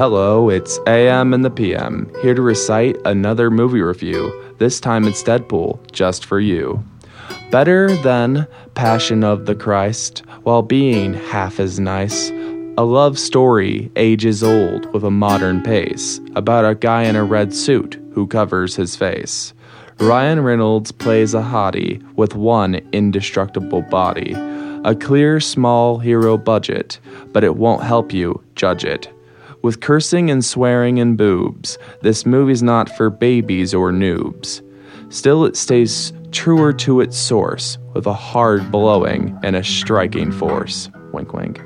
Hello, it's AM and the PM, here to recite another movie review. This time it's Deadpool, just for you. Better than Passion of the Christ, while being half as nice. A love story, ages old, with a modern pace, about a guy in a red suit who covers his face. Ryan Reynolds plays a hottie with one indestructible body. A clear, small hero budget, but it won't help you judge it. With cursing and swearing and boobs, this movie's not for babies or noobs. Still, it stays truer to its source, with a hard blowing and a striking force. Wink, wink.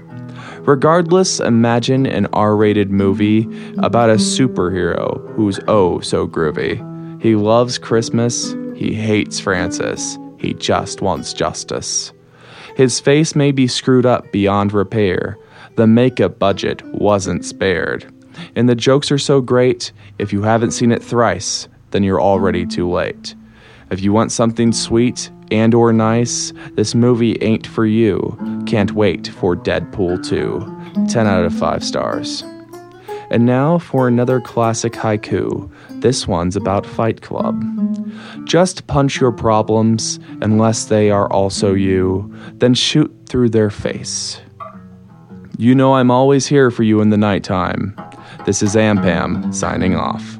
Regardless, imagine an R rated movie about a superhero who's oh so groovy. He loves Christmas, he hates Francis, he just wants justice. His face may be screwed up beyond repair, the makeup budget wasn't spared. And the jokes are so great, if you haven't seen it thrice, then you're already too late. If you want something sweet and or nice, this movie ain't for you. Can't wait for Deadpool 2. 10 out of 5 stars. And now for another classic haiku. This one's about Fight Club. Just punch your problems unless they are also you, then shoot through their face. You know I'm always here for you in the nighttime. This is Ampam signing off.